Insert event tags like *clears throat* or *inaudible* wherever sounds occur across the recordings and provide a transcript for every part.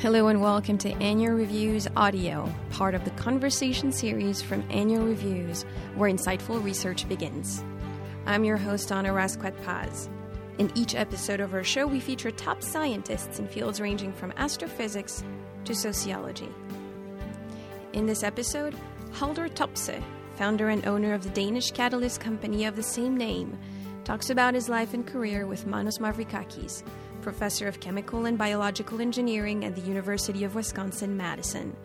Hello and welcome to Annual Reviews Audio, part of the conversation series from Annual Reviews, where insightful research begins. I'm your host, Anna Rasquet Paz. In each episode of our show, we feature top scientists in fields ranging from astrophysics to sociology. In this episode, Haldor Topsoe, founder and owner of the Danish catalyst company of the same name, talks about his life and career with Manos Mavrikakis, professor of chemical and biological engineering at the University of Wisconsin Madison.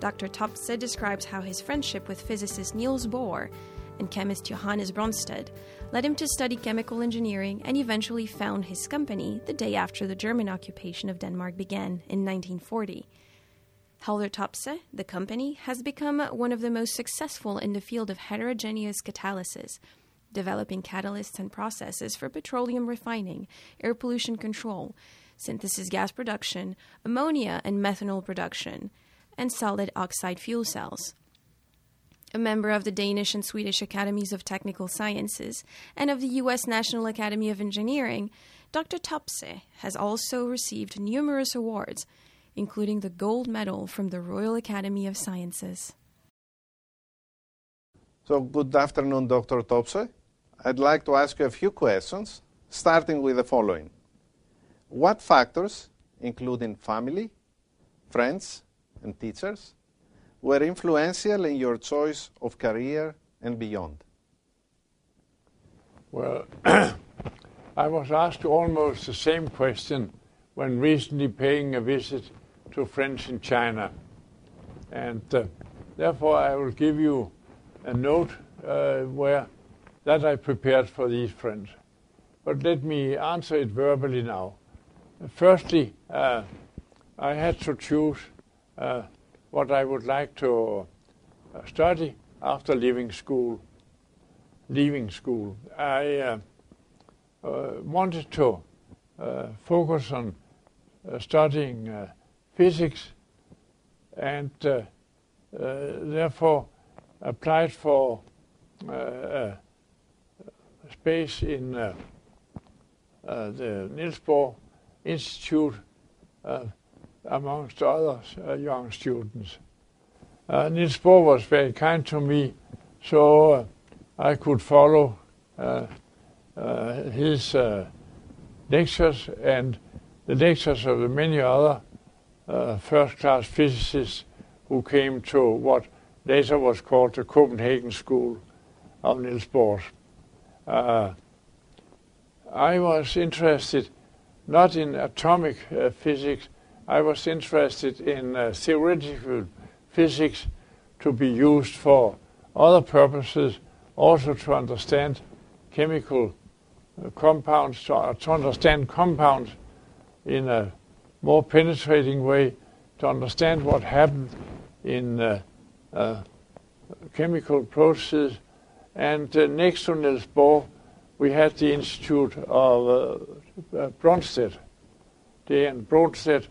Dr. Topsoe describes how his friendship with physicist Niels Bohr and chemist Johannes Bronsted led him to study chemical engineering and eventually found his company the day after the German occupation of Denmark began in 1940. Haldor Topsoe, the company, has become one of the most successful in the field of heterogeneous catalysis, developing catalysts and processes for petroleum refining, air pollution control, synthesis gas production, ammonia and methanol production, and solid oxide fuel cells. A member of the Danish and Swedish Academies of Technical Sciences and of the U.S. National Academy of Engineering, Dr. Topsoe has also received numerous awards, including the Gold Medal from the Royal Academy of Sciences. So, good afternoon, Dr. Topsoe. I'd like to ask you a few questions, starting with the following. What factors, including family, friends, and teachers, were influential in your choice of career and beyond? Well, *clears throat* I was asked almost the same question when recently paying a visit to friends in China. And uh, therefore, I will give you a note uh, where that I prepared for these friends. But let me answer it verbally now. Firstly, uh, I had to choose uh, what I would like to uh, study after leaving school. Leaving school, I uh, uh, wanted to uh, focus on studying physics, and therefore applied for space in uh, uh, the Niels Bohr Institute, uh, amongst others, young students. Niels Bohr was very kind to me, so I could follow his lectures and the lectures of the many other uh, first-class physicists who came to what later was called the Copenhagen School of Niels Bohr. Uh, I was interested not in atomic uh, physics, I was interested in uh, theoretical physics to be used for other purposes, also to understand chemical uh, compounds, to, uh, to, understand compounds in a more penetrating way, to understand what happened in uh, chemical processes and uh, next to Niels Bohr, we had the Institute of uh, uh, Bronsted, JN Bronsted,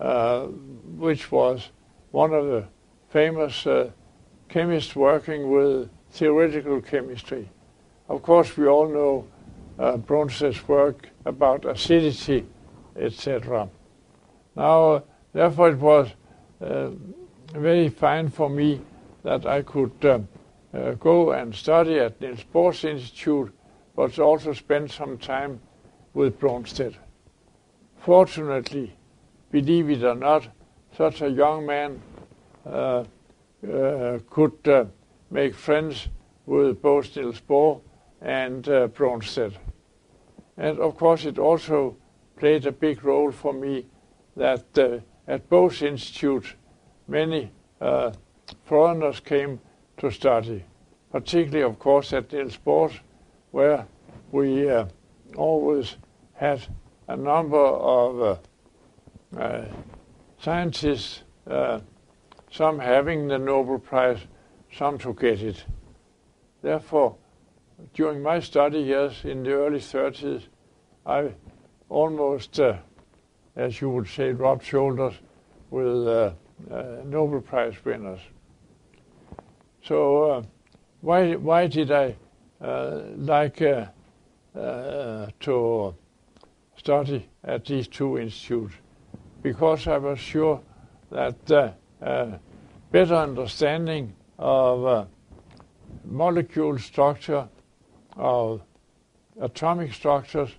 uh, which was one of the famous uh, chemists working with theoretical chemistry. Of course, we all know uh, Bronsted's work about acidity, etc. Now, therefore, it was uh, very fine for me that I could um, uh, go and study at Niels Bohr's Institute, but also spend some time with Bronsted. Fortunately, believe it or not, such a young man uh, uh, could uh, make friends with both Niels Bohr and uh, Bronsted. And of course, it also played a big role for me that uh, at both institutes, many uh, foreigners came to study, particularly, of course, at Niels Bohr, where we uh, always had a number of uh, uh, scientists, uh, some having the Nobel Prize, some to get it. Therefore, during my study years in the early 30s, I almost, uh, as you would say, rubbed shoulders with uh, Nobel Prize winners. So uh, why why did I uh, like uh, to study at these two institutes? because I was sure that uh, uh, better understanding of uh, molecule structure, of atomic structures,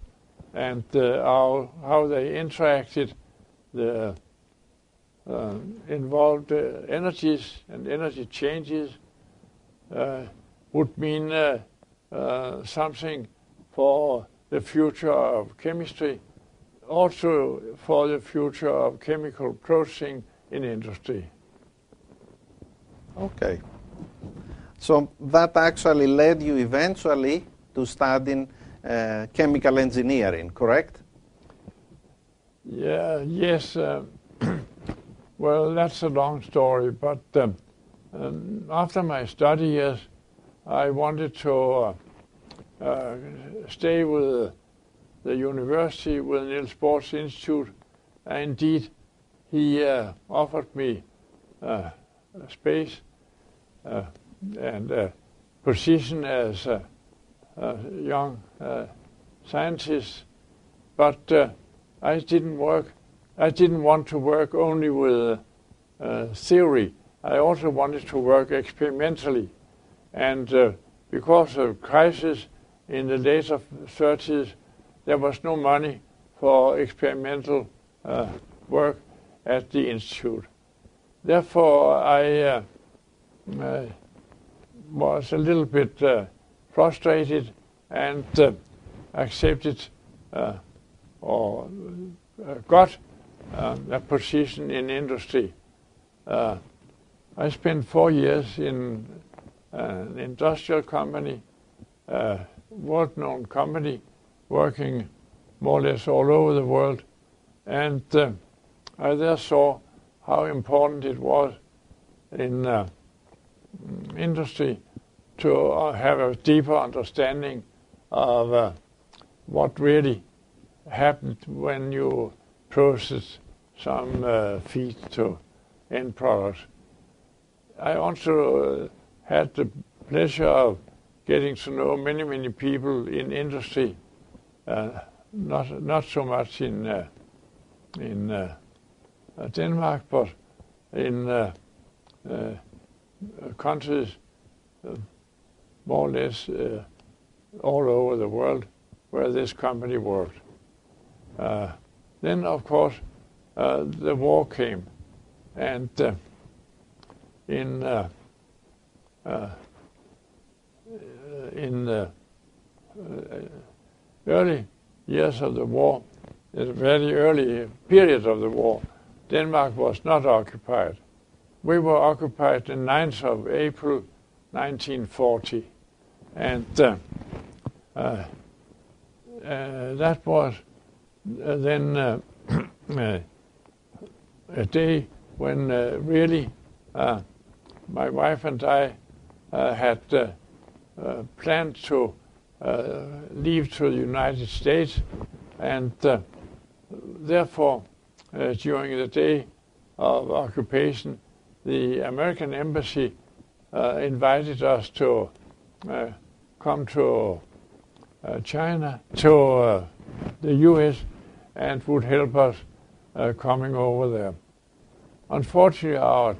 and uh, how, how they interacted, the uh, involved uh, energies and energy changes would mean something for the future of chemistry, also for the future of chemical processing in industry. Okay. So that actually led you eventually to studying uh, chemical engineering, correct? Yeah, yes. Uh, *clears throat* well, that's a long story, but um, um, after my study years, I wanted to uh, uh, stay with the university with Niels Bohr's Institute. Indeed, he uh, offered me uh, space uh, and a position as a, a young uh, scientist, but uh, I didn't work. I didn't want to work only with theory. I also wanted to work experimentally, and because of crisis in the later 30s, there was no money for experimental uh, work at the institute. Therefore, I uh, uh, was a little bit uh, frustrated and uh, accepted uh, or got a position in industry. I spent four years in an industrial company a world-known company working more or less all over the world. And uh, I there saw how important it was in uh, industry to uh, have a deeper understanding of uh, what really happened when you process some uh, feed to end products. I also uh, had the pleasure of getting to know many, many people in industry, uh, not not so much in uh, in uh, Denmark, but in uh, uh, countries uh, more or less all over the world where this company worked. then, of course, the war came, and in in the uh, early years of the war, the very early period of the war, Denmark was not occupied. We were occupied the 9th of April 1940. And uh, uh, uh, that was uh, then uh, *clears throat* a day when really my wife and I uh, had uh, uh, planned to uh, leave to the United States, and uh, therefore, uh, during the day of occupation, the American embassy invited us to come to China, to the U.S., and would help us coming over there. Unfortunately, our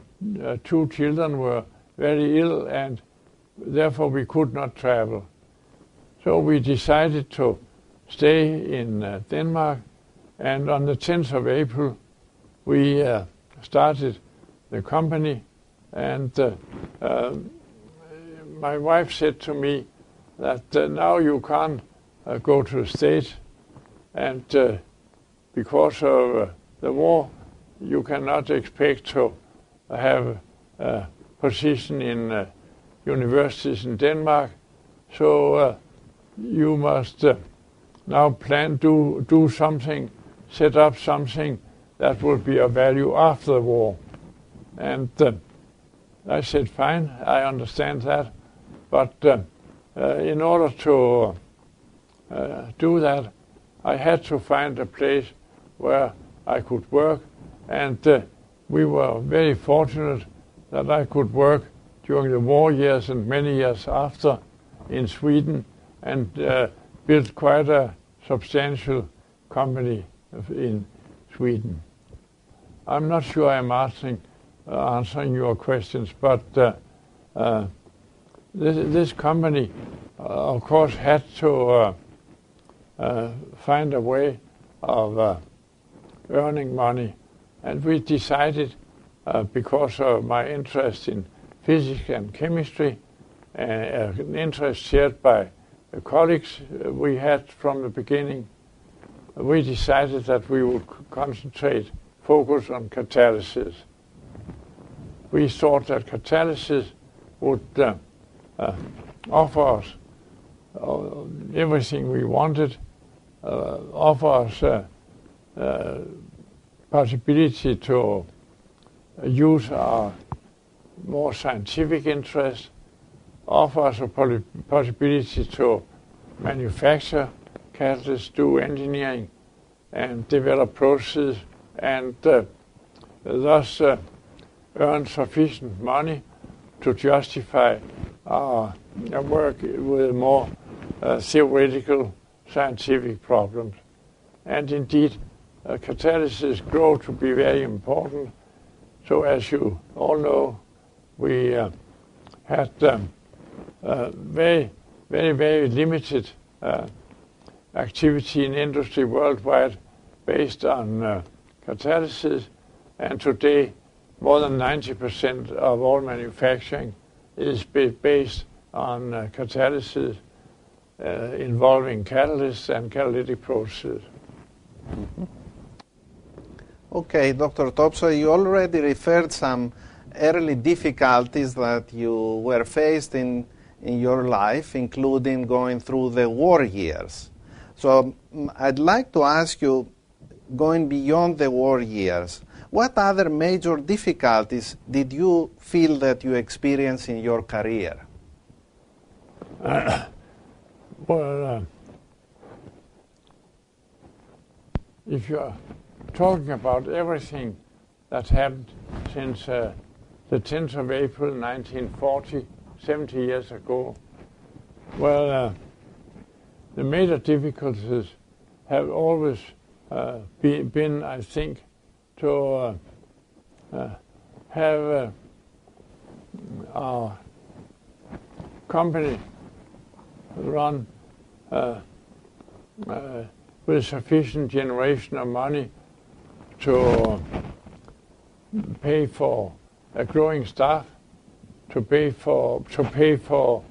two children were very ill and therefore we could not travel. So we decided to stay in uh, Denmark, and on the 10th of April, we uh, started the company. And uh, um, my wife said to me that uh, now you can't uh, go to the States, and uh, because of the war, you cannot expect to have a position in universities in Denmark. So uh, you must uh, now plan do do something, set up something that will be of value after the war. And uh, I said, fine, I understand that, but uh, uh, in order to uh, do that, I had to find a place where I could work, and we were very fortunate that I could work during the war years and many years after in Sweden and uh, built quite a substantial company in Sweden. I'm not sure I'm answering, uh, answering your questions, but uh, uh, this, this company, uh, of course, had to uh, find a way of earning money. And we decided, because of my interest in physics and chemistry, and an interest shared by colleagues we had from the beginning, we decided that we would concentrate, focus on catalysis. We thought that catalysis would uh, uh, offer us uh, everything we wanted, uh, offer us uh, uh, possibility to use our more scientific interest, offer us a possibility to manufacture catalysts, do engineering, and develop processes, and uh, thus uh, earn sufficient money to justify our work with more uh, theoretical scientific problems. And indeed, catalysis grow to be very important. So as you all know, we uh, had um, uh, very, very, very limited uh, activity in industry worldwide based on catalysis, and today more than 90% of all manufacturing is based on catalysis involving catalysts and catalytic processes. Okay, Dr. Topsøe, you already referred some early difficulties that you were faced in, in your life, including going through the war years. So mm, I'd like to ask you, going beyond the war years, what other major difficulties did you feel that you experienced in your career? Uh, *coughs* well, uh, if you're talking about everything that's happened since uh, the 10th of April 1940, 70 years ago, well, uh, the major difficulties have always uh, be, been, I think, to uh, uh, have uh, our company run with sufficient generation of money to pay for a growing staff, to pay for to pay for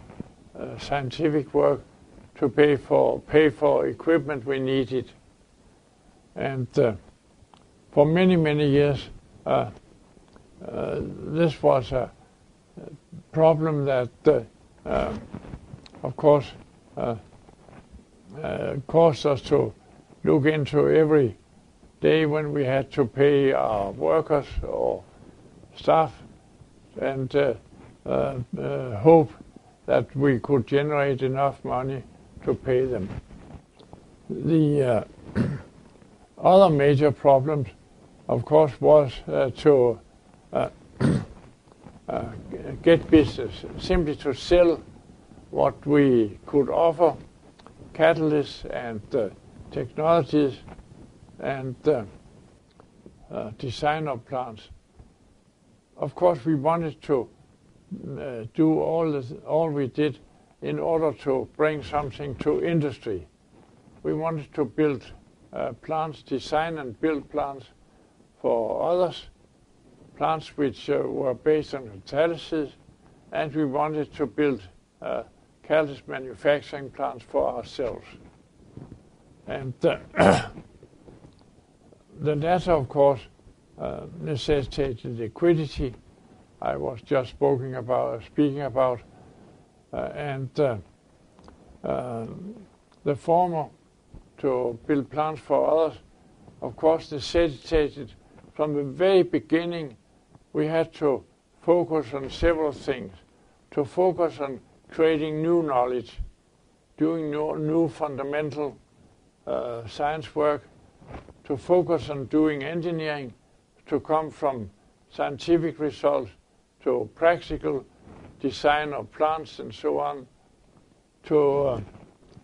scientific work, to pay for pay for equipment we needed, and uh, for many many years, uh, uh, this was a problem that, uh, uh, of course, uh, caused us to look into every day when we had to pay our workers or staff, and hope that we could generate enough money to pay them. The uh, *clears throat* other major problems, of course, was uh, to uh, *clears throat* uh, get business, simply to sell what we could offer, catalysts and uh, technologies and uh, design of plants. Of course, we wanted to do all, we did in order to bring something to industry. We wanted to build uh, plants, design and build plants for others, plants which uh, were based on catalysis, and we wanted to build uh, catalyst manufacturing plants for ourselves. *clears throat* The latter, of course, uh, necessitated liquidity. I was just speaking about, speaking about uh, and uh, uh, the former to build plants for others, of course, necessitated from the very beginning we had to focus on several things. To focus on creating new knowledge, doing new, new fundamental uh, science work, to focus on doing engineering, to come from scientific results to practical design of plants and so on, to uh,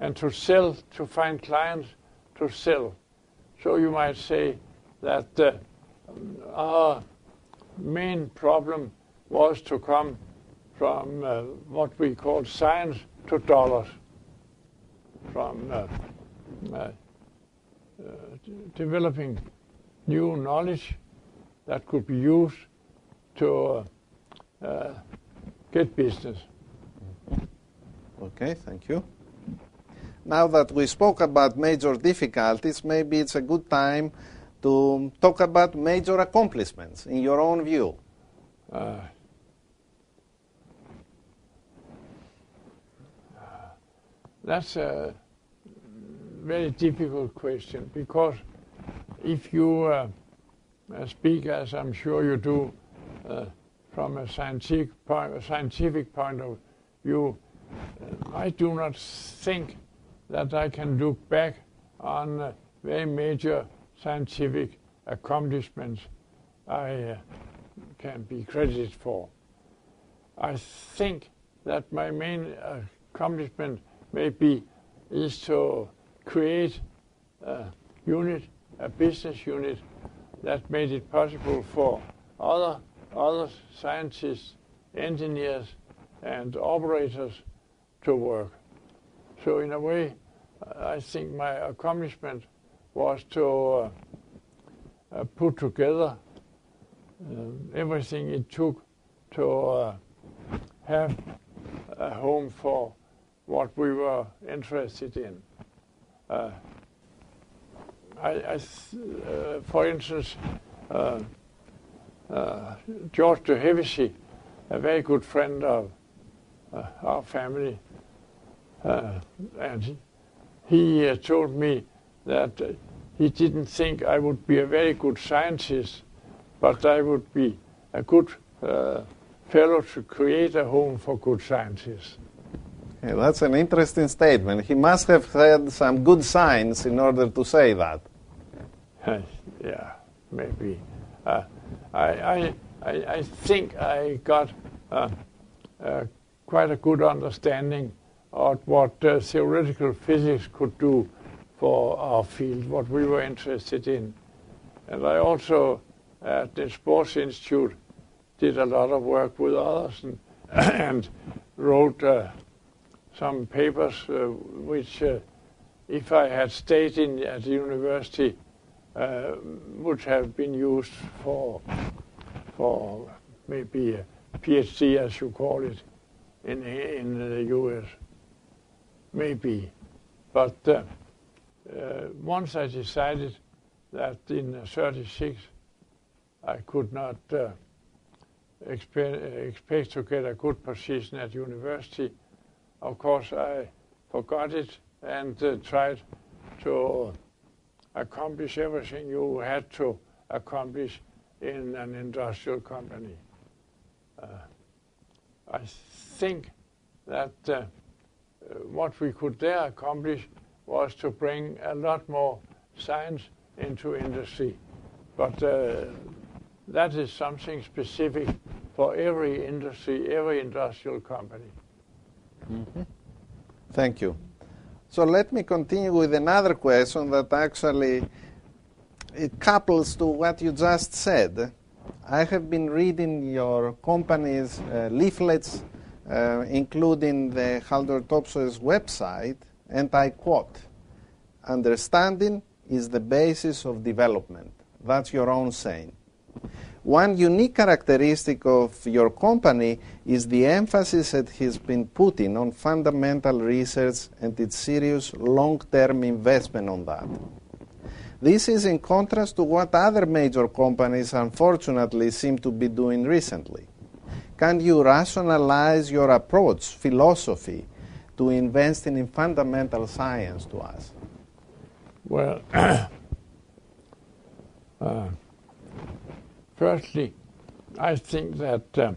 and to sell, to find clients to sell. So you might say that uh, our main problem was to come from uh, what we call science to dollars, from uh, uh, uh developing new knowledge that could be used to uh, get business. Okay, thank you. Now that we spoke about major difficulties, maybe it's a good time to talk about major accomplishments in your own view. Uh, that's a very difficult question because if you uh, speak, as I'm sure you do, uh, from a scientific point, a scientific point of view, uh, I do not think that I can look back on uh, very major scientific accomplishments I uh, can be credited for. I think that my main accomplishment maybe is to create a unit, a business unit that made it possible for other other scientists, engineers, and operators to work. So in a way, I think my accomplishment was to uh, uh, put together uh, everything it took to uh, have a home for what we were interested in. Uh, I, I uh, for instance, George de Hevesy, a very good friend of our family, and he, told me that he didn't think I would be a very good scientist, but I would be a good uh, fellow to create a home for good scientists. Yeah, that's an interesting statement. He must have had some good signs in order to say that. *laughs* yeah, maybe. Uh, I, I, I, think I got uh, uh, quite a good understanding of what uh, theoretical physics could do for our field, what we were interested in. And I also, at the Bohr's Institute, did a lot of work with others and, *coughs* and wrote uh, some papers uh, which, uh, if I had stayed in at the university, uh, would have been used for, for maybe a PhD, as you call it, in, in the US. Maybe. But uh, uh, once I decided that in 36 I could not uh, expect, expect to get a good position at university, of course I forgot it and uh, tried to accomplish everything you had to accomplish in an industrial company. Uh, I think that uh, what we could there accomplish was to bring a lot more science into industry. But uh, that is something specific for every industry, every industrial company. Mm-hmm. Thank you. So let me continue with another question that actually it couples to what you just said. I have been reading your company's uh, leaflets, uh, including the Haldor Topsoe's website, and I quote, understanding is the basis of development. That's your own saying. One unique characteristic of your company is the emphasis that has been putting on fundamental research and its serious long-term investment on that. This is in contrast to what other major companies unfortunately seem to be doing recently. Can you rationalize your approach, philosophy, to investing in fundamental science to us? Well, *coughs* uh, firstly, I think that uh,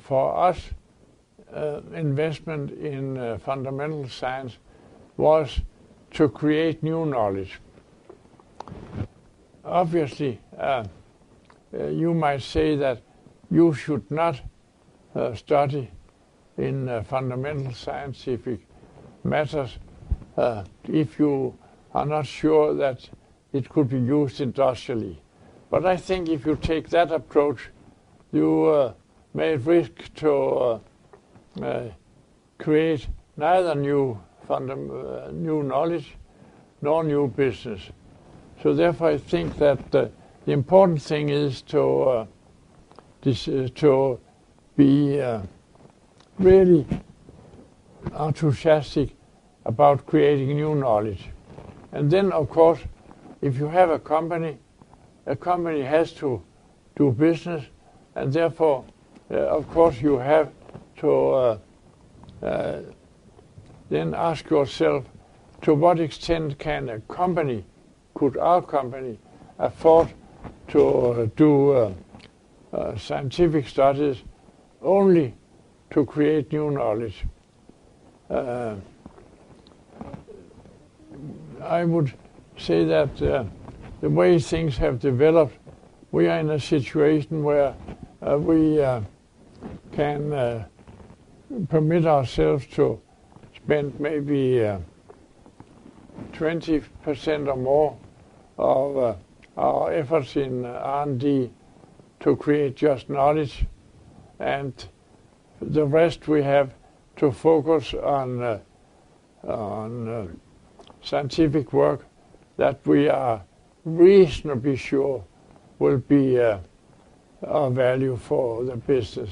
for us, uh, investment in uh, fundamental science was to create new knowledge. Obviously, you might say that you should not study in fundamental scientific matters if you are not sure that it could be used industrially. But I think if you take that approach, you uh, may risk to uh, uh, create neither new fundam- uh, new knowledge nor new business. So therefore, I think that uh, the important thing is to uh, this, uh, to be really enthusiastic about creating new knowledge. And then, of course, if you have a company, a company has to do business, and therefore, uh, of course, you have to uh, uh, then ask yourself to what extent can a company, could our company, afford to do scientific studies only to create new knowledge? I would say that the way things have developed, we are in a situation where uh, we uh, can uh, permit ourselves to spend maybe uh, 20% or more of uh, our efforts in uh, R&D to create just knowledge, and the rest we have to focus on uh, on uh, scientific work that we are reasonably sure will be uh, of value for the business.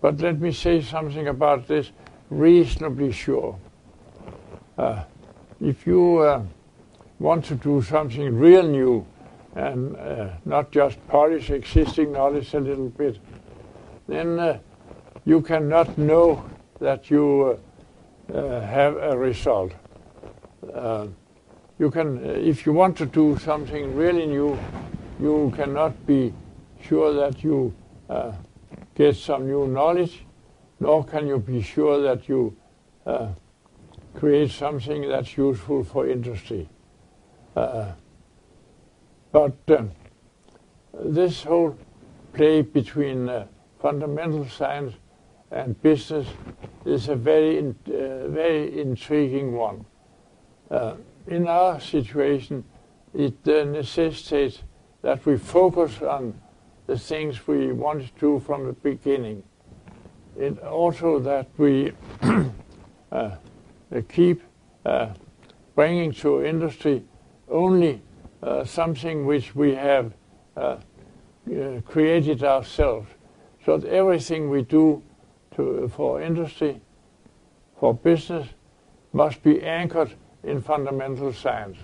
But let me say something about this reasonably sure. Uh, if you uh, want to do something real new and uh, not just polish existing knowledge a little bit, then uh, you cannot know that you uh, uh, have a result. Uh, you can, uh, if you want to do something really new, you cannot be sure that you uh, get some new knowledge, nor can you be sure that you uh, create something that's useful for industry. Uh, but um, this whole play between uh, fundamental science and business is a very, uh, very intriguing one. Uh, in our situation, it uh, necessitates that we focus on the things we want to do from the beginning. It also that we *clears throat* uh, keep uh, bringing to industry only uh, something which we have uh, uh, created ourselves. So that everything we do to, for industry, for business, must be anchored in fundamental science.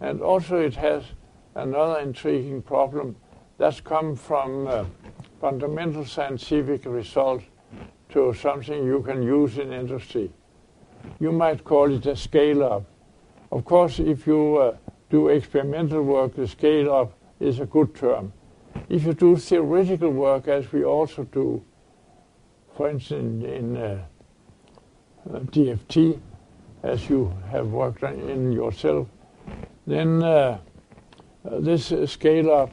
And also it has another intriguing problem that's come from uh, fundamental scientific results to something you can use in industry. You might call it a scale up. Of course, if you uh, do experimental work, the scale up is a good term. If you do theoretical work, as we also do, for instance, in uh DFT, as you have worked in yourself, then uh, this scale up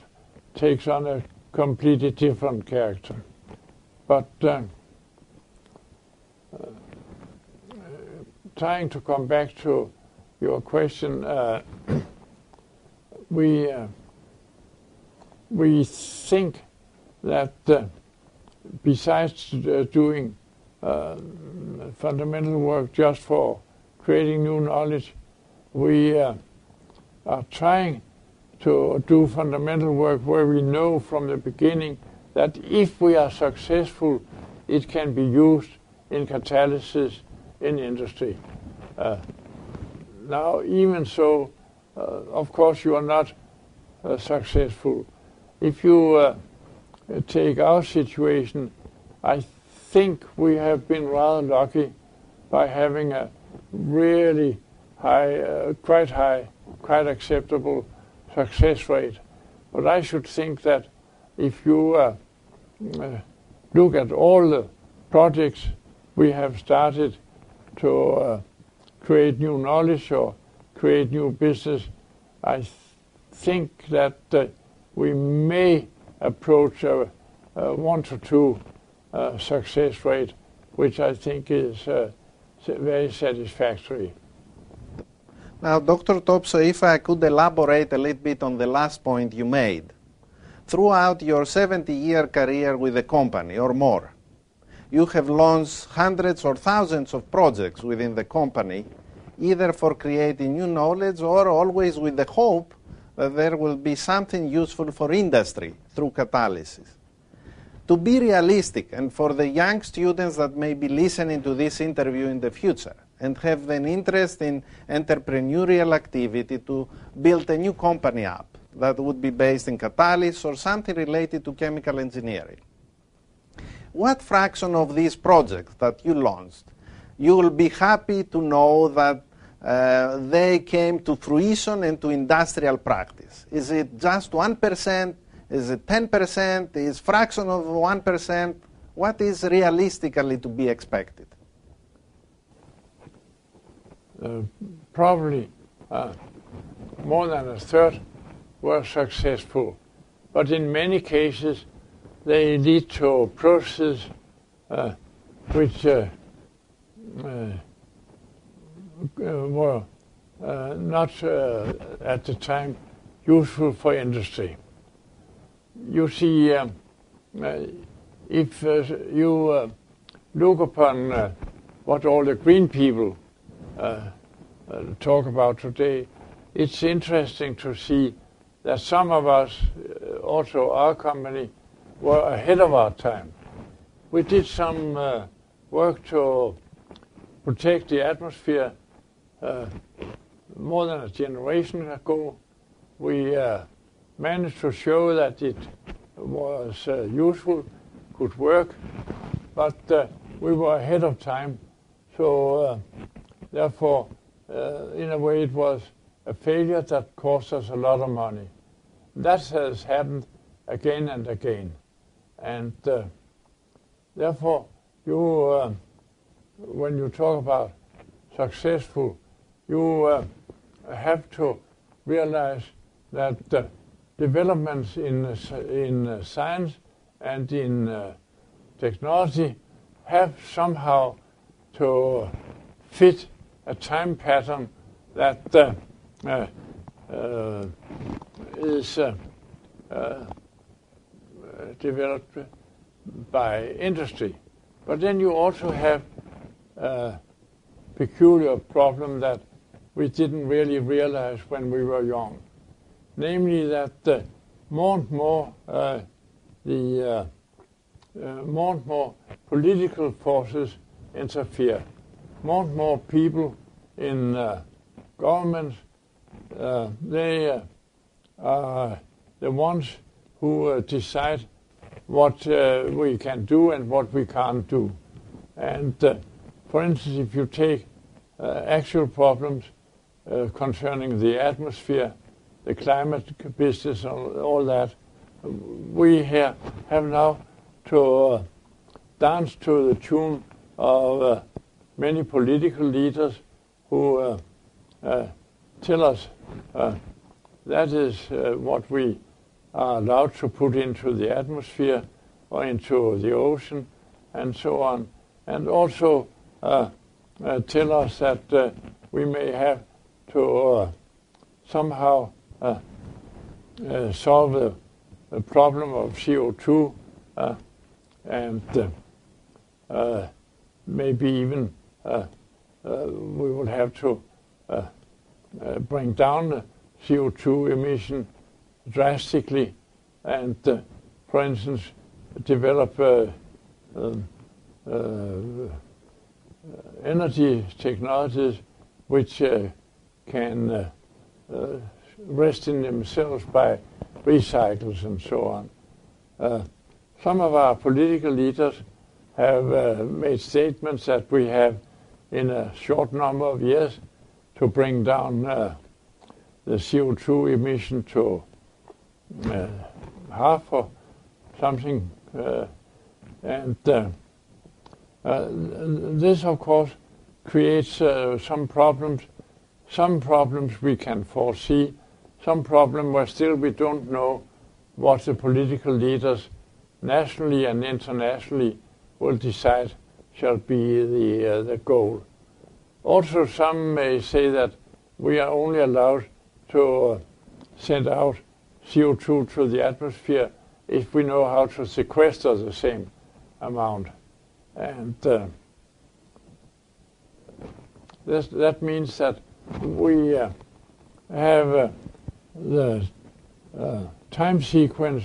takes on a completely different character. But uh, uh, trying to come back to your question, uh, *clears throat* we uh, we think that besides doing fundamental work just for creating new knowledge, we are trying to do fundamental work where we know from the beginning that if we are successful, it can be used in catalysis in industry. Uh, now, even so, uh, of course, you are not uh, successful. If you uh, take our situation, I think we have been rather lucky by having a really high, uh, quite high, quite acceptable success rate. But I should think that if you uh, uh, look at all the projects we have started to uh, create new knowledge or create new business, I th think that uh, we may approach a, a one to two uh, success rate, which I think is uh, very satisfactory. Now, Dr. Topsoe, if I could elaborate a little bit on the last point you made. Throughout your 70 year career with the company or more, you have launched hundreds or thousands of projects within the company, either for creating new knowledge or always with the hope that there will be something useful for industry through catalysis. To be realistic, and for the young students that may be listening to this interview in the future, and have an interest in entrepreneurial activity to build a new company up that would be based in catalysis or something related to chemical engineering. What fraction of these projects that you launched, you will be happy to know that uh, they came to fruition and to industrial practice? Is it just 1%? Is it 10%? Is fraction of 1%? What is realistically to be expected? Uh, probably uh, more than a third were successful. But in many cases, they lead to processes uh, which uh, uh, were not at the time useful for industry. You see, um, if you look upon what all the green people uh, uh, talk about today, it's interesting to see that some of us, uh, also our company, were ahead of our time. We did some uh, work to protect the atmosphere uh, more than a generation ago. We uh, managed to show that it was useful, could work, but we were ahead of time. So Therefore, uh, in a way, it was a failure that cost us a lot of money. That has happened again and again. And uh, therefore, you, uh, when you talk about successful, you uh, have to realize that uh, developments in, in uh, science and in uh, technology have somehow to fit a time pattern that uh, uh, uh, is developed by industry. But then you also have a peculiar problem that we didn't really realize when we were young. Namely that uh, more and more uh, the uh, more and more political forces interfere more and more people in governments, uh, they are the ones who decide what we can do and what we can't do. And for instance, if you take actual problems concerning the atmosphere, the climate business, and all that, we here have now to dance to the tune of many political leaders who uh, uh, tell us uh, that is uh, what we are allowed to put into the atmosphere or into the ocean and so on, and also uh, uh, tell us that we may have to somehow Uh, uh, solve the, the, problem of CO2 uh, and maybe even uh, uh, we will have to uh, bring down the CO2 emission drastically and, for instance, develop um, energy technologies which can rest in themselves by recycles and so on. Uh, some of our political leaders have uh, made statements that we have in a short number of years to bring down uh, the CO2 emission to uh, half or something. Uh, and uh, this, of course, creates some problems. Some problems we can foresee, some problem where still we don't know what the political leaders nationally and internationally will decide shall be the, uh, the goal. Also, some may say that we are only allowed to uh, send out CO2 to the atmosphere if we know how to sequester the same amount. And uh, this, that means that we uh, have uh, the uh, time sequence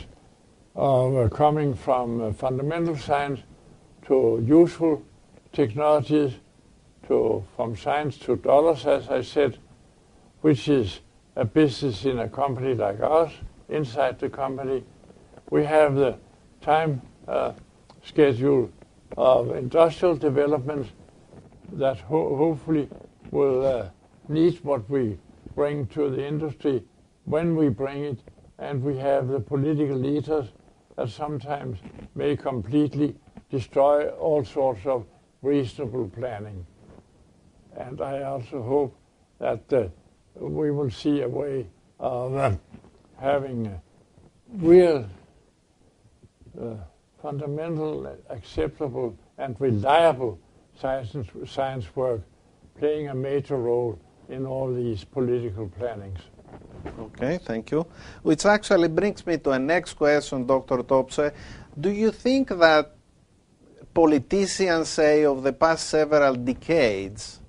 of uh, coming from uh, fundamental science to useful technologies, to from science to dollars, as I said, which is a business in a company like ours, inside the company. We have the time uh, schedule of industrial development that ho- hopefully will uh, need what we bring to the industry when we bring it, and we have the political leaders that sometimes may completely destroy all sorts of reasonable planning. And I also hope that uh, we will see a way of uh, having real uh, fundamental, acceptable, and reliable science, science work playing a major role in all these political plannings. Okay, thank you. Which actually brings me to a next question, Dr. Topsøe. Do you think that politicians, say, of the past several decades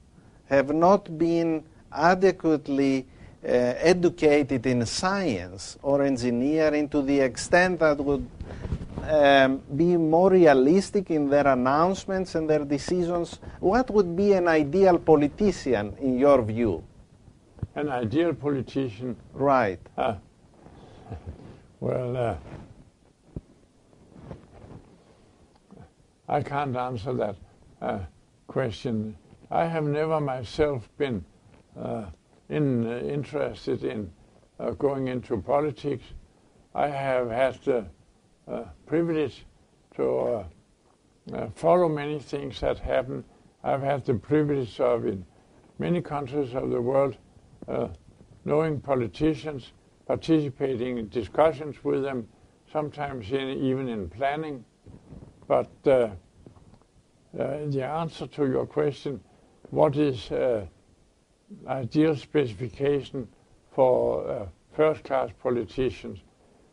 have not been adequately uh, educated in science or engineering to the extent that would um, be more realistic in their announcements and their decisions? What would be an ideal politician in your view? An ideal politician? Right. Uh, *laughs* well, uh, I can't answer that uh, question. I have never myself been uh, in, uh, interested in uh, going into politics. I have had the uh, privilege to uh, uh, follow many things that happen. I've had the privilege of, in many countries of the world, Uh, knowing politicians, participating in discussions with them, sometimes in, even in planning. But uh, uh, the answer to your question, what is ideal specification for uh, first class politicians.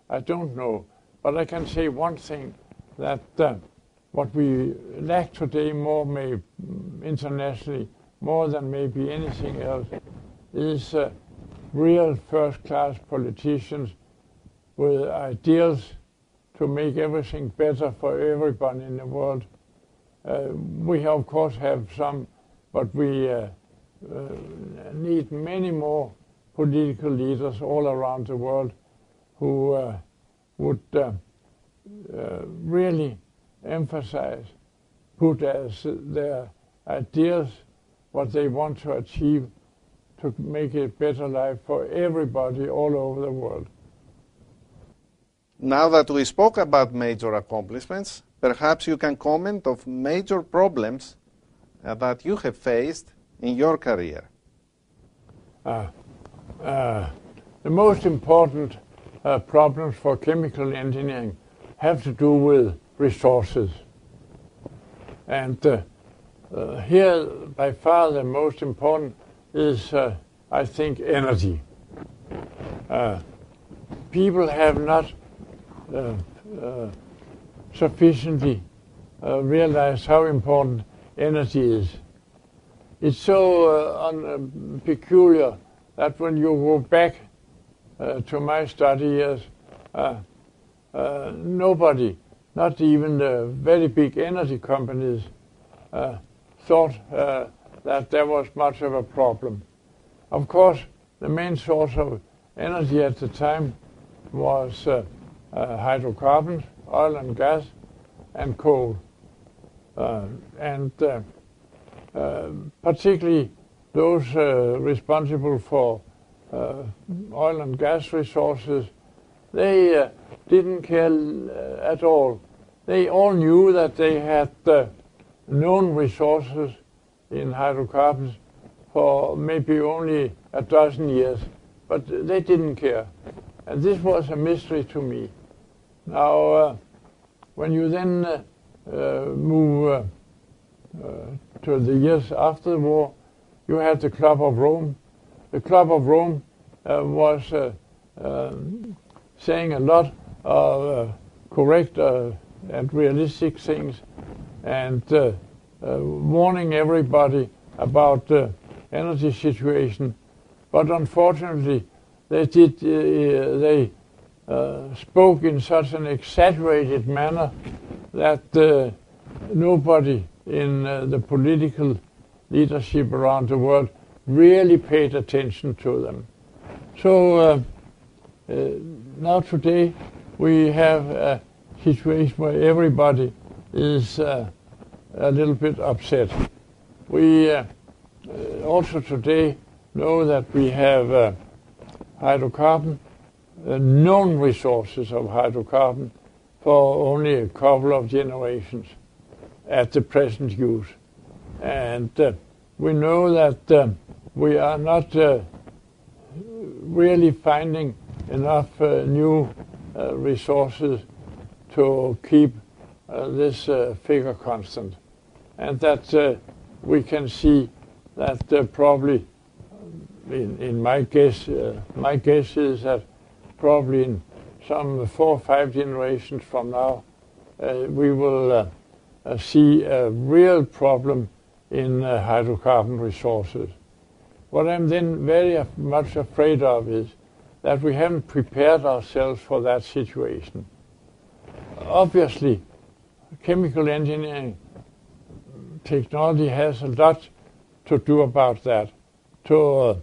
I don't know, but I can say one thing that uh, what we lack today more may mm, internationally more than maybe anything else is uh, real first class politicians with ideals to make everything better for everyone in the world. Uh, we of course have some, but we uh, uh, need many more political leaders all around the world who uh, would uh, really emphasize, put as their ideas what they want to achieve to make a better life for everybody all over the world. Now that we spoke about major accomplishments, perhaps you can comment of major problems uh, that you have faced in your career? Uh, uh, the most important uh, problems for chemical engineering have to do with resources. And uh, uh, here, by far, the most important is, uh, I think, energy. people have not sufficiently realized how important energy is. It's so uh, un, uh, peculiar that when you go back uh, to my study years, uh, uh, nobody, not even the very big energy companies, uh, thought that there was much of a problem. Of course, the main source of energy at the time was uh, uh, hydrocarbons, oil and gas, and coal. Uh, and uh, particularly those uh, responsible for uh, oil and gas resources, they didn't care at all. They all knew that they had known resources in hydrocarbons for maybe only a dozen years, but they didn't care. And this was a mystery to me. Now, uh, when you then uh, uh, move to the years after the war, you had the Club of Rome, the Club of Rome uh, was uh, um, saying a lot of uh, correct and realistic things and warning everybody about the energy situation. But unfortunately, they did they uh, spoke in such an exaggerated manner that uh, nobody in uh, the political leadership around the world really paid attention to them. So uh, uh, now today we have a situation where everybody is uh, a little bit upset. We uh, also today know that we have uh, hydrocarbon, uh, known resources of hydrocarbon for only a couple of generations at the present use. And uh, we know that uh, we are not uh, really finding enough new resources to keep this figure constant. And that uh, we can see that uh, probably, in, in my guess, uh, my guess is that probably in some four or five generations from now, we will see a real problem in hydrocarbon resources. What I'm then very much afraid of is that we haven't prepared ourselves for that situation. Obviously, chemical engineering technology has a lot to do about that, to uh,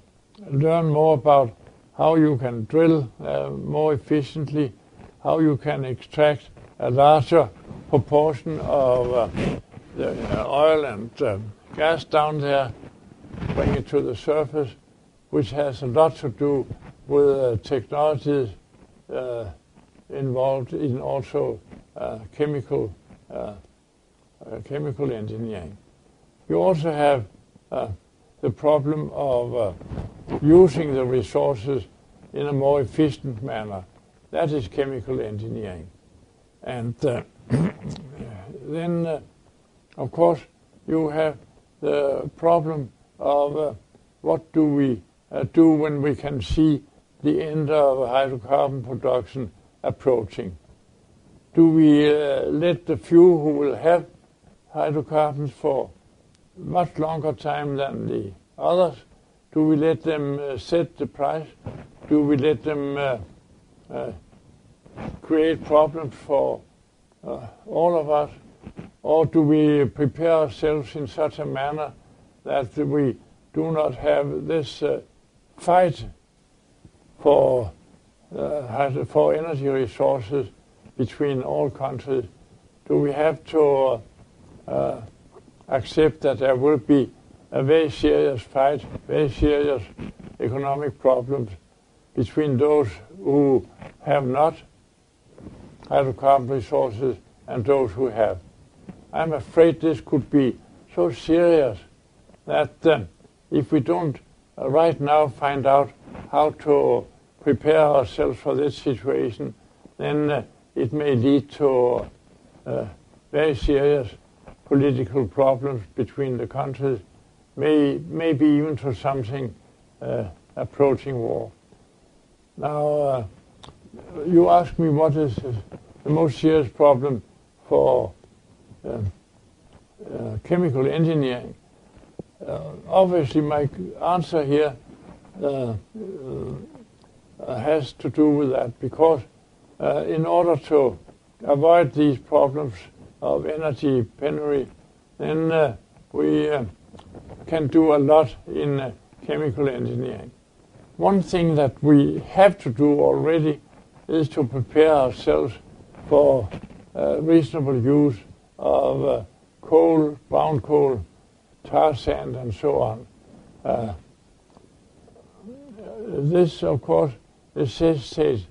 learn more about how you can drill uh, more efficiently, how you can extract a larger proportion of uh, the oil and uh, gas down there bring it to the surface, which has a lot to do with uh, technologies uh, involved in also uh, chemical uh, uh, chemical engineering. You also have uh, the problem of using the resources in a more efficient manner. That is chemical engineering. And *coughs* then, of course, you have the problem of uh, what do we uh, do when we can see the end of hydrocarbon production approaching. Do we uh, let the few who will have hydrocarbons for much longer time than the others? Do we let them uh, set the price? Do we let them uh, uh, create problems for all of us? Or do we prepare ourselves in such a manner that we do not have this fight for for energy resources between all countries? Do we have to uh, accept that there will be a very serious fight, very serious economic problems between those who have not hydrocarbon resources and those who have? I'm afraid this could be so serious that uh, if we don't uh, right now find out how to prepare ourselves for this situation, then uh, it may lead to uh, very serious political problems between the countries, may maybe even to something uh, approaching war. Now, uh, you ask me what is the most serious problem for chemical engineering. Uh, obviously, my answer here uh, uh, has to do with that because in order to avoid these problems of energy penury, then we can do a lot in chemical engineering. One thing that we have to do already is to prepare ourselves for uh, reasonable use of uh, coal, brown coal, tar sand, and so on. Uh, this, of course, necessitates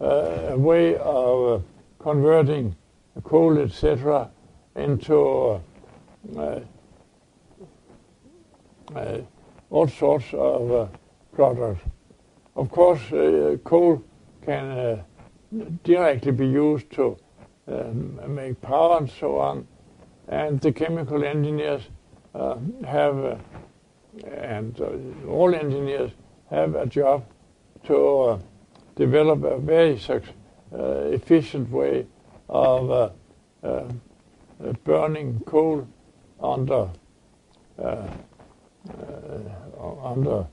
uh, a way of uh, converting coal, etc., into uh, uh, all sorts of uh, products. Of course, coal can directly be used to um, make power and so on, and the chemical engineers uh, have, uh, and uh, all engineers have a job to uh, develop a very uh, efficient way of uh, uh, burning coal under under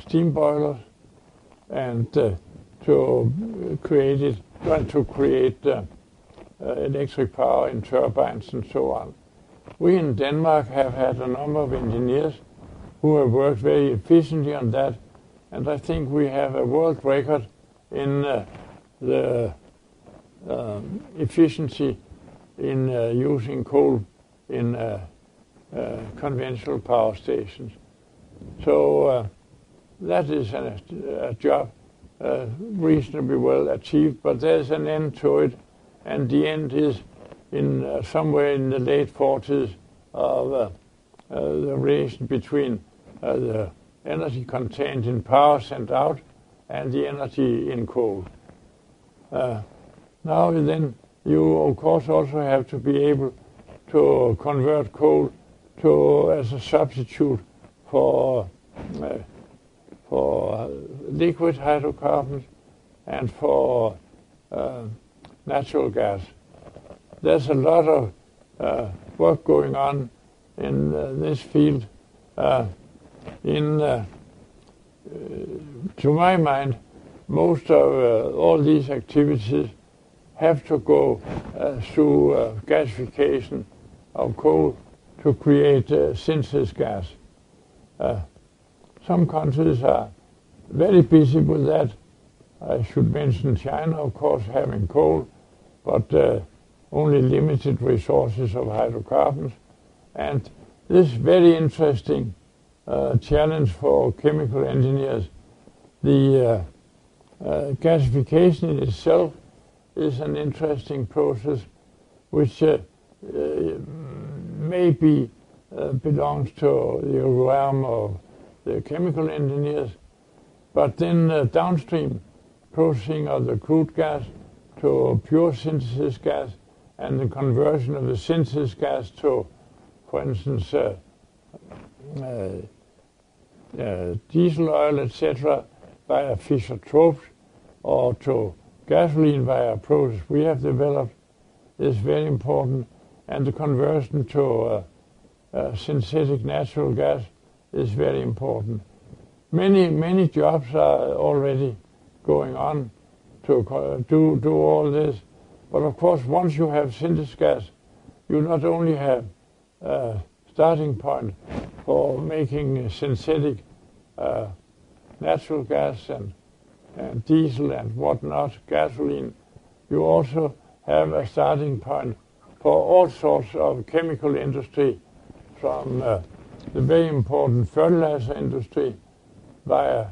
steam boilers and to create it, trying to create electric power in turbines and so on. We in Denmark have had a number of engineers who have worked very efficiently on that, and I think we have a world record in uh, the Um, efficiency in uh, using coal in uh, uh conventional power stations. So uh, that is a, job uh, reasonably well achieved, but there's an end to it, and the end is in uh, somewhere in the late 40s of the relation between the energy contained in power sent out and the energy in coal. Uh, now then, you of course also have to be able to convert coal to as a substitute for uh, for liquid hydrocarbons and for natural gas there's a lot of uh, work going on in uh, this field. Uh, in, uh, uh, to my mind, most of uh, all these activities have to go through gasification of coal to create synthesis gas. some countries are very busy with that. I should mention China, of course, having coal, but only limited resources of hydrocarbons. And this very interesting uh, challenge for chemical engineers, the uh, uh, gasification in itself is an interesting process which uh, uh, maybe uh, belongs to the realm of the chemical engineers, but then downstream processing of the crude gas to pure synthesis gas and the conversion of the synthesis gas to, for instance, uh, uh, uh, diesel oil, etc., via Fischer-Tropsch, or to gasoline via process we have developed is very important, and the conversion to uh, uh, synthetic natural gas is very important. Many, many jobs are already going on to do, do all this, but of course, once you have synthesis gas, you not only have a starting point for making synthetic uh, natural gas and, and diesel and whatnot, gasoline, you also have a starting point for all sorts of chemical industry, from uh, the very important fertilizer industry via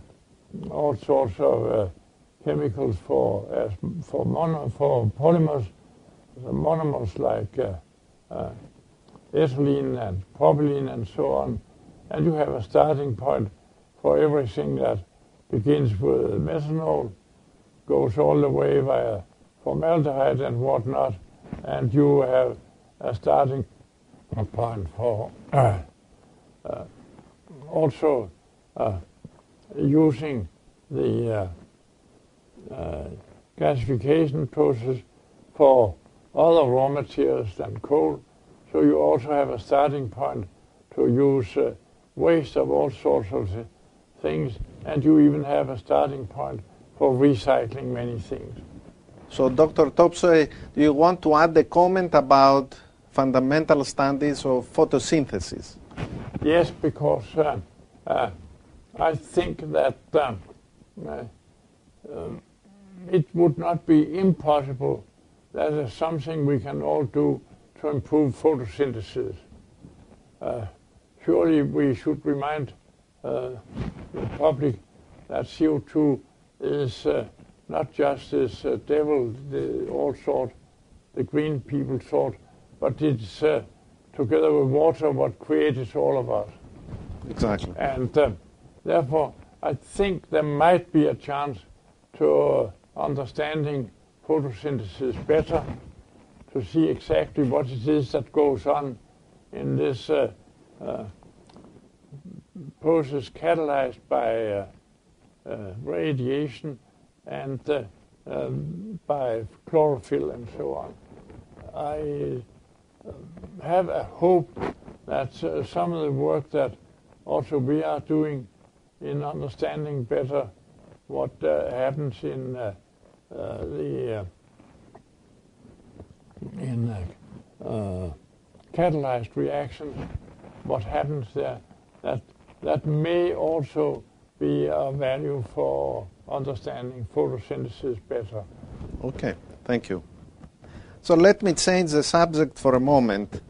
all sorts of uh, chemicals for as for mono, for polymers, the monomers like uh, uh, ethylene and propylene and so on, and you have a starting point for everything that begins with methanol, goes all the way via formaldehyde and whatnot, and you have a starting point for uh, uh also uh, using the uh, uh, gasification process for other raw materials than coal. So you also have a starting point to use uh, waste of all sorts of things, and you even have a starting point for recycling many things. So, Dr. Topsøe, do you want to add a comment about fundamental studies of photosynthesis? Yes, because uh, uh, I think that um, uh, it would not be impossible. That is something we can all do to improve photosynthesis. Uh, surely we should remind the public that CO2 is uh, not just this uh, devil, the all sort, the green people sort, but it's uh, together with water what created all of us. Exactly. And uh, therefore, I think there might be a chance to understanding photosynthesis better, to see exactly what it is that goes on in this uh, uh, process catalyzed by uh, uh, radiation and uh, um, by chlorophyll and so on. I have a hope that some of the work that also we are doing in understanding better what happens in the in uh, catalyzed reactions, what happens there, that, that may also be a value for understanding photosynthesis better. Okay, thank you. So let me change the subject for a moment.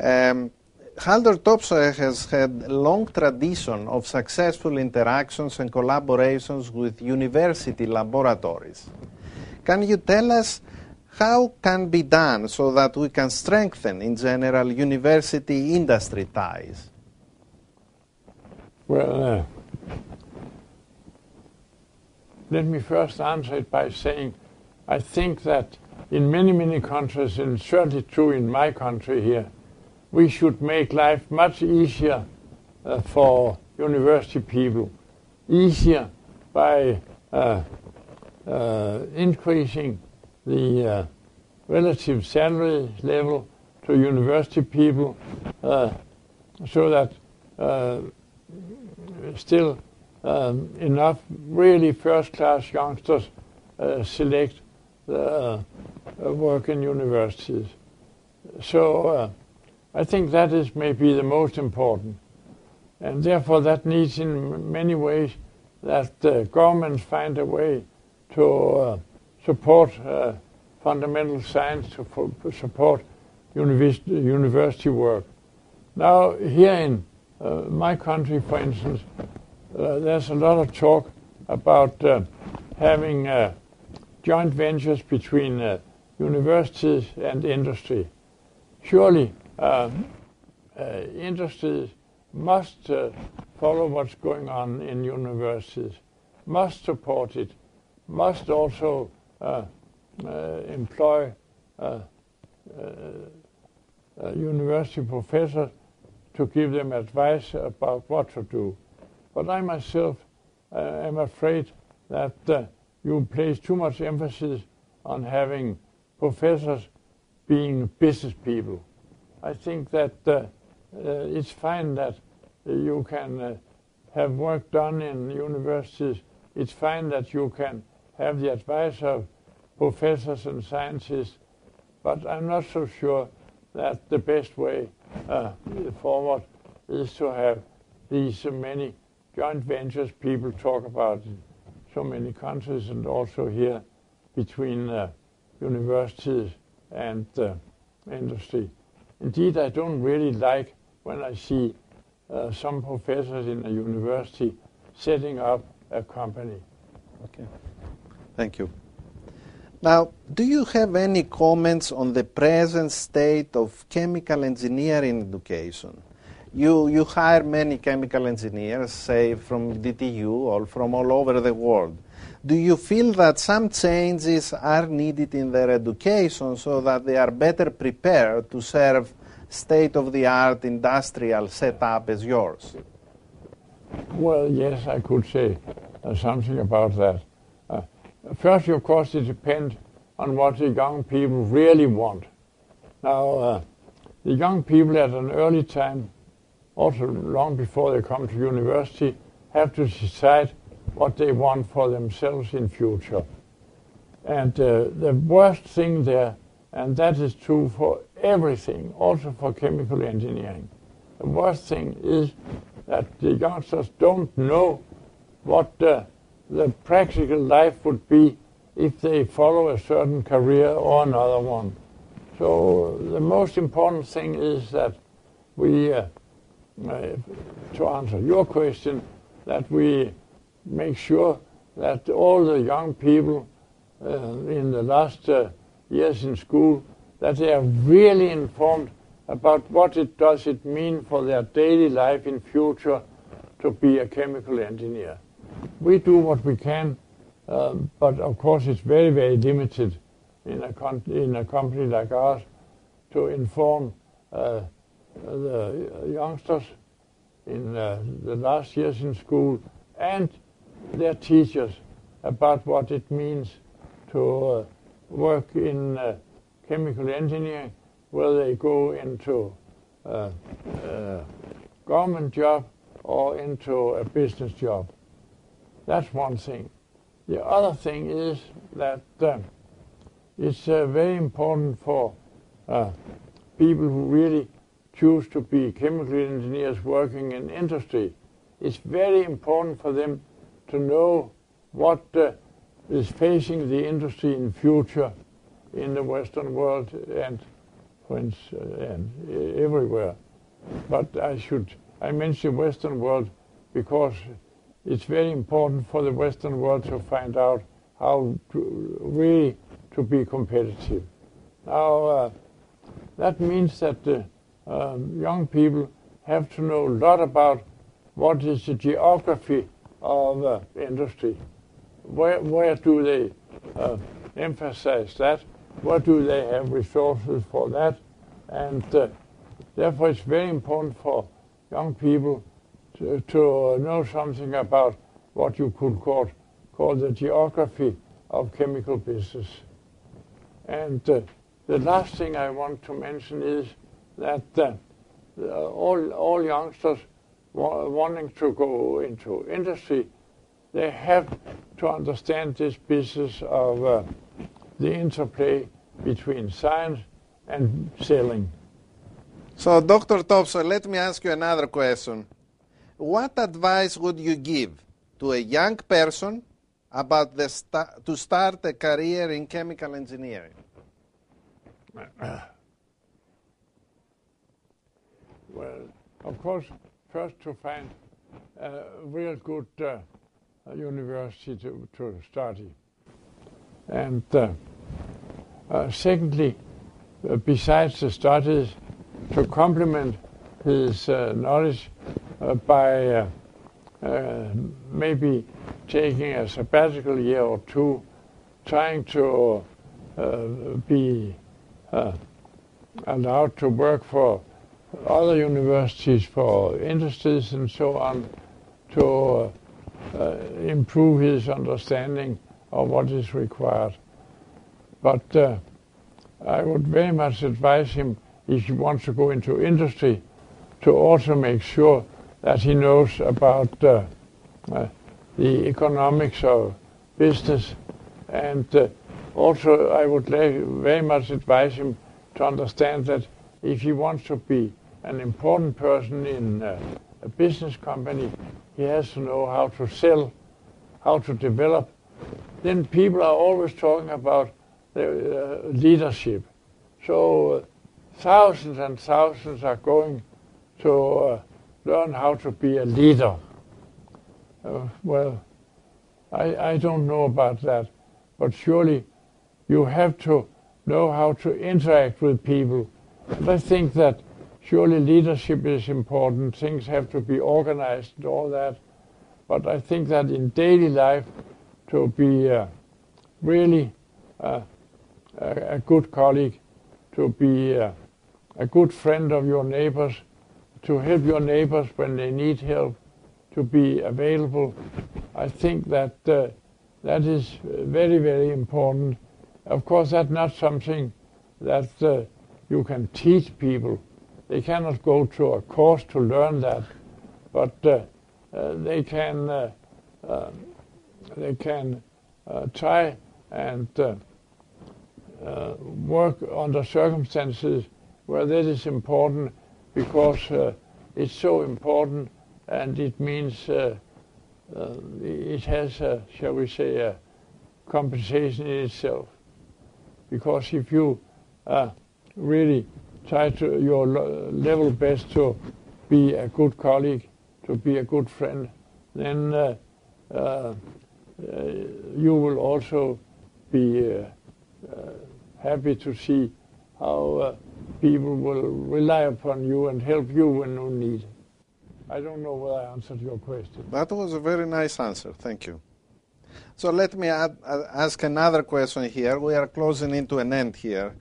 Um, Haldor Topsoe has had a long tradition of successful interactions and collaborations with university laboratories. Can you tell us how can be done so that we can strengthen, in general, university industry ties? Well, uh, let me first answer it by saying I think that in many, many countries, and certainly true in my country here, we should make life much easier uh, for university people. Easier by uh, uh, increasing the uh, relative salary level to university people uh, so that uh, still um, enough really first-class youngsters uh, select the uh, work in universities. So uh, I think that is maybe the most important. And therefore that needs in many ways that governments find a way to support uh, fundamental science, to support university, university work. Now, here in uh, my country, for instance, uh, there's a lot of talk about uh, having uh, joint ventures between uh, universities and industry. Surely, um, industries must follow what's going on in universities, must support it, must also uh, uh, employ uh, university professors to give them advice about what to do. But I myself am afraid that you place too much emphasis on having professors being business people. I think that uh, uh, it's fine that you can uh, have work done in universities. It's fine that you can have the advice of professors and scientists, but I'm not so sure that the best way uh, forward is to have these many joint ventures people talk about in so many countries and also here between uh, universities and uh, industry. Indeed, I don't really like when I see uh, some professors in a university setting up a company. Okay. Thank you. Now, do you have any comments on the present state of chemical engineering education? You, you hire many chemical engineers, say from DTU or from all over the world. Do you feel that some changes are needed in their education so that they are better prepared to serve state of the art industrial setup as yours? Well, yes, I could say uh, something about that. First, of course, it depends on what the young people really want. Now, uh, the young people at an early time, also long before they come to university, have to decide what they want for themselves in future. And uh, the worst thing there, and that is true for everything, also for chemical engineering, the worst thing is that the youngsters don't know what uh, the practical life would be if they follow a certain career or another one. So the most important thing is that we, uh, uh, to answer your question, that we make sure that all the young people uh, in the last uh, years in school, that they are really informed about what it does it mean for their daily life in future to be a chemical engineer we do what we can, um, but of course it's very, very limited in a, company like ours to inform uh, the youngsters in uh, the last years in school and their teachers about what it means to uh, work in chemical engineering, whether they go into a government job or into a business job. That's one thing. The other thing is that uh, it's uh, very important for uh, people who really choose to be chemical engineers working in industry. It's very important for them to know what uh, is facing the industry in future in the Western world and, and everywhere. But I should I mention Western world because it's very important for the Western world to find out how to really to be competitive. Now, uh, that means that the uh, young people have to know a lot about what is the geography of uh, industry. Where, where do they uh, emphasize that? What do they have resources for that? And uh, therefore, it's very important for young people to, know something about what you could call, call the geography of chemical business. And uh, the last thing I want to mention is that uh, all, all youngsters wa- wanting to go into industry, they have to understand this business of uh, the interplay between science and selling. So, Dr. Topsøe, let me ask you another question. What advice would you give to a young person about the sta- to start a career in chemical engineering? Well, of course, first to find a real good uh, university to, to study. And uh, uh, secondly, besides the studies, to complement his uh, knowledge by uh, uh, maybe taking a sabbatical year or two, trying to uh, be allowed to work for other universities, for industries and so on, to improve his understanding of what is required. But I would very much advise him if he wants to go into industry, to also make sure that he knows about uh, uh, the economics of business. And uh, also, I would very much advise him to understand that if he wants to be an important person in uh, a business company, he has to know how to sell, how to develop. Then people are always talking about uh, leadership. So uh, thousands and thousands are going to uh, learn how to be a leader. Uh, well, I, I don't know about that, but surely you have to know how to interact with people. And I think that surely leadership is important. Things have to be organized and all that. But I think that in daily life, to be uh, really uh, a, good colleague, to be uh, a good friend of your neighbors, to help your neighbors when they need help, to be available. I think that uh, that is very, very important. Of course, that's not something that uh, you can teach people. They cannot go to a course to learn that, but uh, uh they can uh, uh, they can try and work under circumstances well, that is important because uh, it's so important and it means uh, uh, it has, a, shall we say, a compensation in itself. Because if you uh, really try to your level best to be a good colleague, to be a good friend, then uh, uh, you will also be happy to see how people will rely upon you and help you when you need. I don't know whether I answered your question. That was a very nice answer. Thank you. So let me add, uh, ask another question here. We are closing into an end here.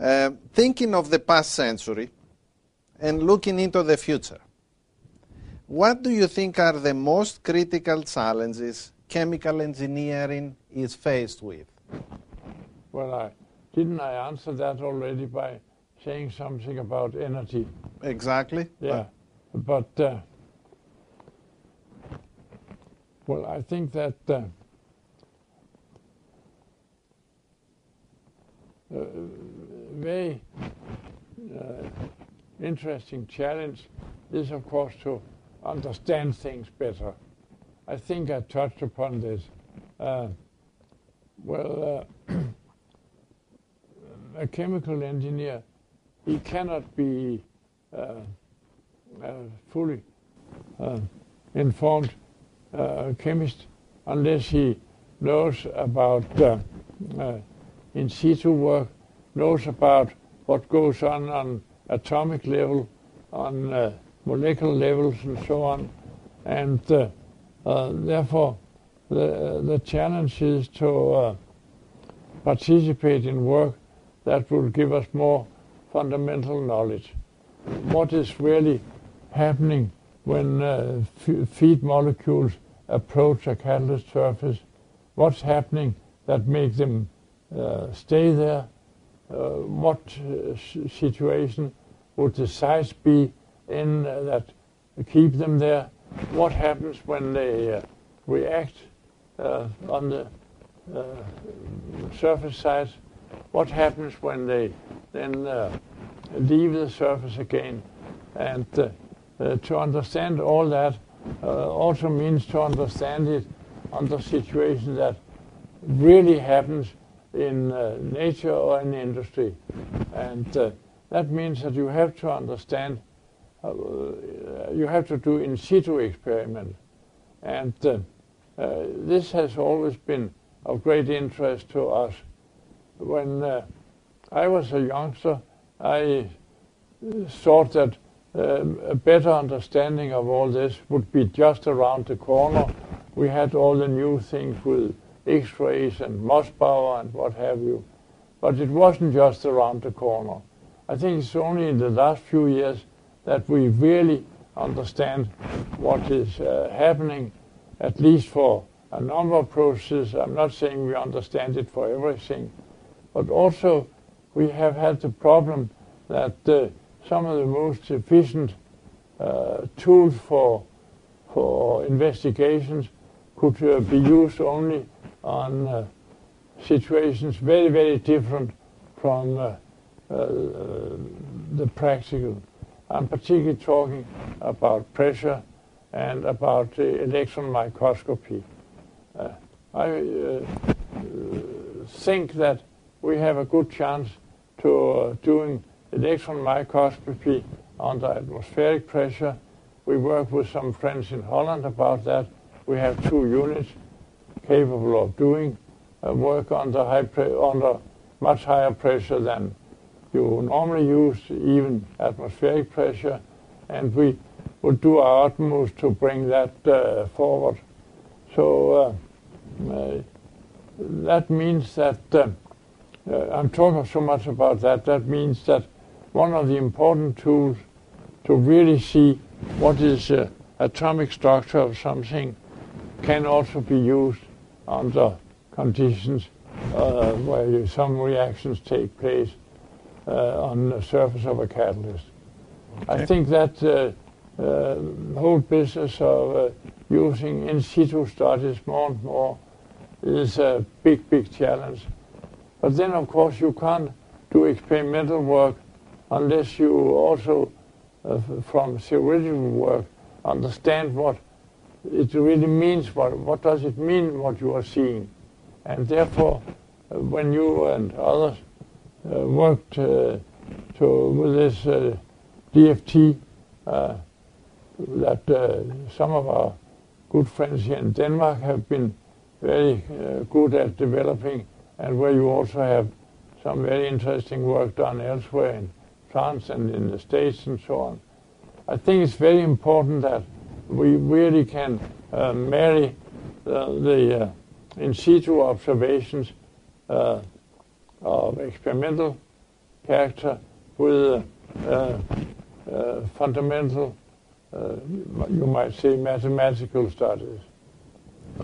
Uh, thinking of the past century and looking into the future, What do you think are the most critical challenges chemical engineering is faced with? Well, I, didn't I answer that already by saying something about energy? Exactly. Yeah, but uh, well, I think that uh, a very uh, interesting challenge is, of course, to understand things better. I think I touched upon this. Uh, well, uh, *clears throat* a chemical engineer, he cannot be uh, uh fully uh, informed uh, chemist unless he knows about in situ work, knows about what goes on on atomic level, on molecular levels, and so on. And uh, therefore, the, the challenge is to uh, participate in work that will give us more fundamental knowledge. What is really happening when uh, feed molecules approach a catalyst surface? What's happening that makes them uh, stay there? Uh, what uh, situation would the size be in that keep them there? what happens when they uh, react uh, on the uh, surface side, what happens when they then uh, leave the surface again. And uh, uh, to understand all that also means to understand it under situations that really happens in nature or in industry. And that means that you have to understand uh, you have to do in situ experiment. And uh, uh, this has always been of great interest to us. When I was a youngster, I thought that um, a better understanding of all this would be just around the corner. We had all the new things with X-rays and Mossbauer and what have you. But it wasn't just around the corner. I think it's only in the last few years that we really understand what is uh, happening, at least for a number of processes. I'm not saying we understand it for everything, but also we have had the problem that uh, some of the most efficient uh, tools for for investigations could uh, be used only on uh, situations very very different from uh, the practical. I'm particularly talking about pressure and about electron microscopy. Uh, I uh, think that we have a good chance to uh, doing electron microscopy under atmospheric pressure. We work with some friends in Holland about that. We have two units capable of doing uh, work under, high under much higher pressure than you normally use even atmospheric pressure, and we will do our utmost to bring that uh, forward. So uh, uh, that means that uh, uh, I'm talking so much about that. That means that one of the important tools to really see what is the atomic structure of something can also be used under conditions uh, where some reactions take place uh, on the surface of a catalyst. Okay. I think that uh, uh, whole business of using in situ studies more and more is a big, big challenge. But then, of course, you can't do experimental work unless you also, uh, from theoretical work, understand what it really means. What, what does it mean, what you are seeing? And therefore, uh, when you and others uh, worked uh, to, with this uh, DFT that some of our good friends here in Denmark have been very good at developing and where you also have some very interesting work done elsewhere in France and in the States and so on. I think it's very important that we really can uh, marry uh, the uh, in situ observations of experimental character with uh, uh, fundamental uh, you might say, mathematical studies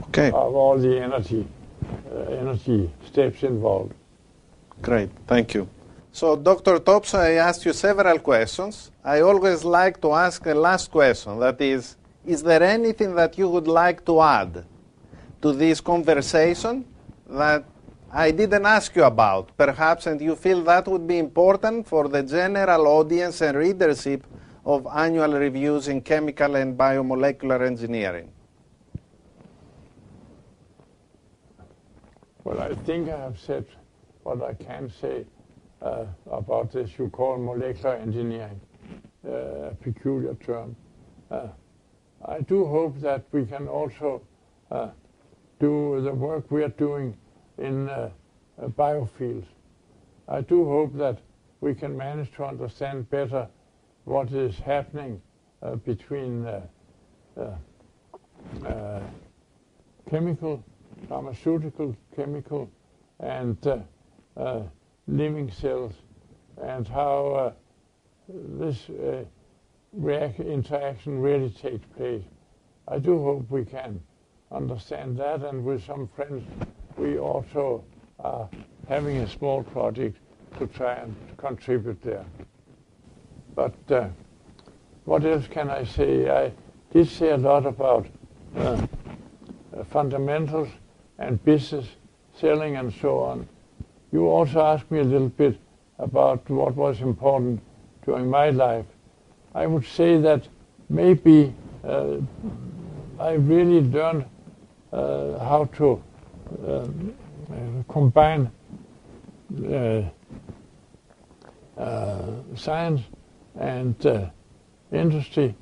Okay, of all the energy, uh, Uh, energy steps involved. great. Thank you. So, Dr. Topsoe, I asked you several questions. I always like to ask a last question. That is, is there anything that you would like to add to this conversation that I didn't ask you about, perhaps, and you feel that would be important for the general audience and readership of annual reviews in chemical and biomolecular engineering? Well, I think I have said what I can say uh, about this you call molecular engineering, uh, a peculiar term. Uh, I do hope that we can also uh, do the work we are doing in uh, uh, biofields. I do hope that we can manage to understand better what is happening between chemical, pharmaceutical, chemical, and uh, uh, living cells, and how uh, this uh, reac- interaction really takes place. I do hope we can understand that, and with some friends, we also are having a small project to try and contribute there. But uh, what else can I say? I did say a lot about uh, fundamentals and business, selling, and so on. You also asked me a little bit about what was important during my life. I would say that maybe uh, I really learned uh, how to uh, combine uh, uh, science and uh, industry,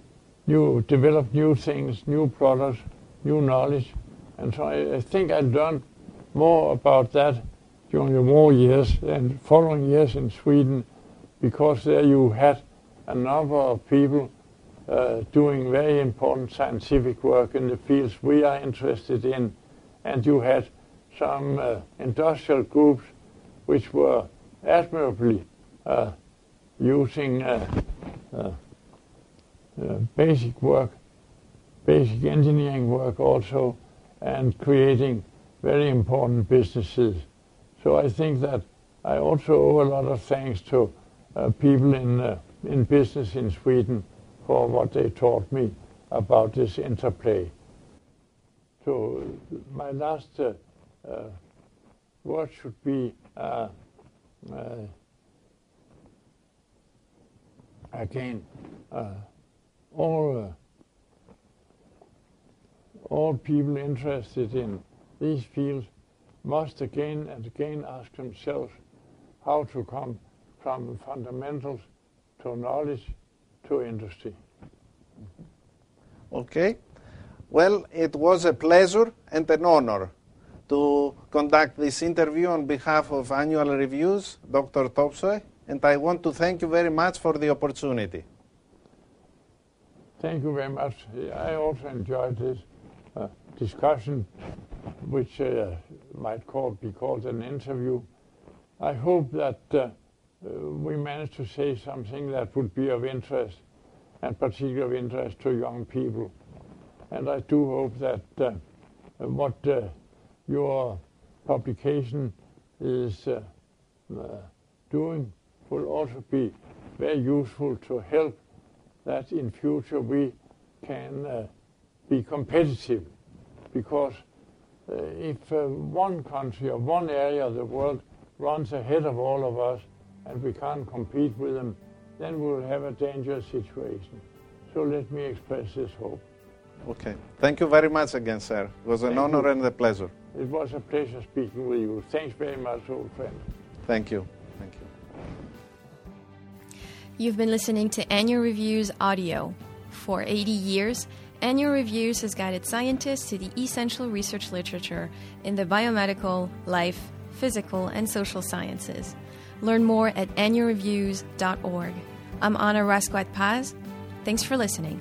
new develop new things, new products, new knowledge, and so I, I think I learned more about that during the war years and following years in Sweden, because there you had a number of people uh, doing very important scientific work in the fields we are interested in, and you had some uh, industrial groups which were admirably uh, using uh, uh, uh, basic work, basic engineering work also, and creating very important businesses. So I think that I also owe a lot of thanks to uh, people in, uh, in business in Sweden for what they taught me about this interplay. So my last uh, uh, word should be uh, uh, again, all, all people interested in these fields must again and again ask themselves how to come from fundamentals to knowledge to industry. Okay. Well, it was a pleasure and an honor to conduct this interview on behalf of Annual Reviews, Dr. Topsoe, and I want to thank you very much for the opportunity. Thank you very much. I also enjoyed this discussion, which uh, might call, be called an interview. I hope that uh, we managed to say something that would be of interest, and particularly of interest to young people. And I do hope that uh, what uh, your publication is uh, uh, doing will also be very useful to help that in future we can be competitive because uh, if uh, one country or one area of the world runs ahead of all of us and we can't compete with them, then we'll have a dangerous situation. So let me express this hope. Okay. Thank you very much again, sir. It was an Thank honor you. and a pleasure. It was a pleasure speaking with you. Thanks very much, old friend. Thank you. Thank you. You've been listening to Annual Reviews Audio. For 80 years, Annual Reviews has guided scientists to the essential research literature in the biomedical, life, physical, and social sciences. Learn more at annualreviews.org. I'm Anna Rasquat Paz. Thanks for listening.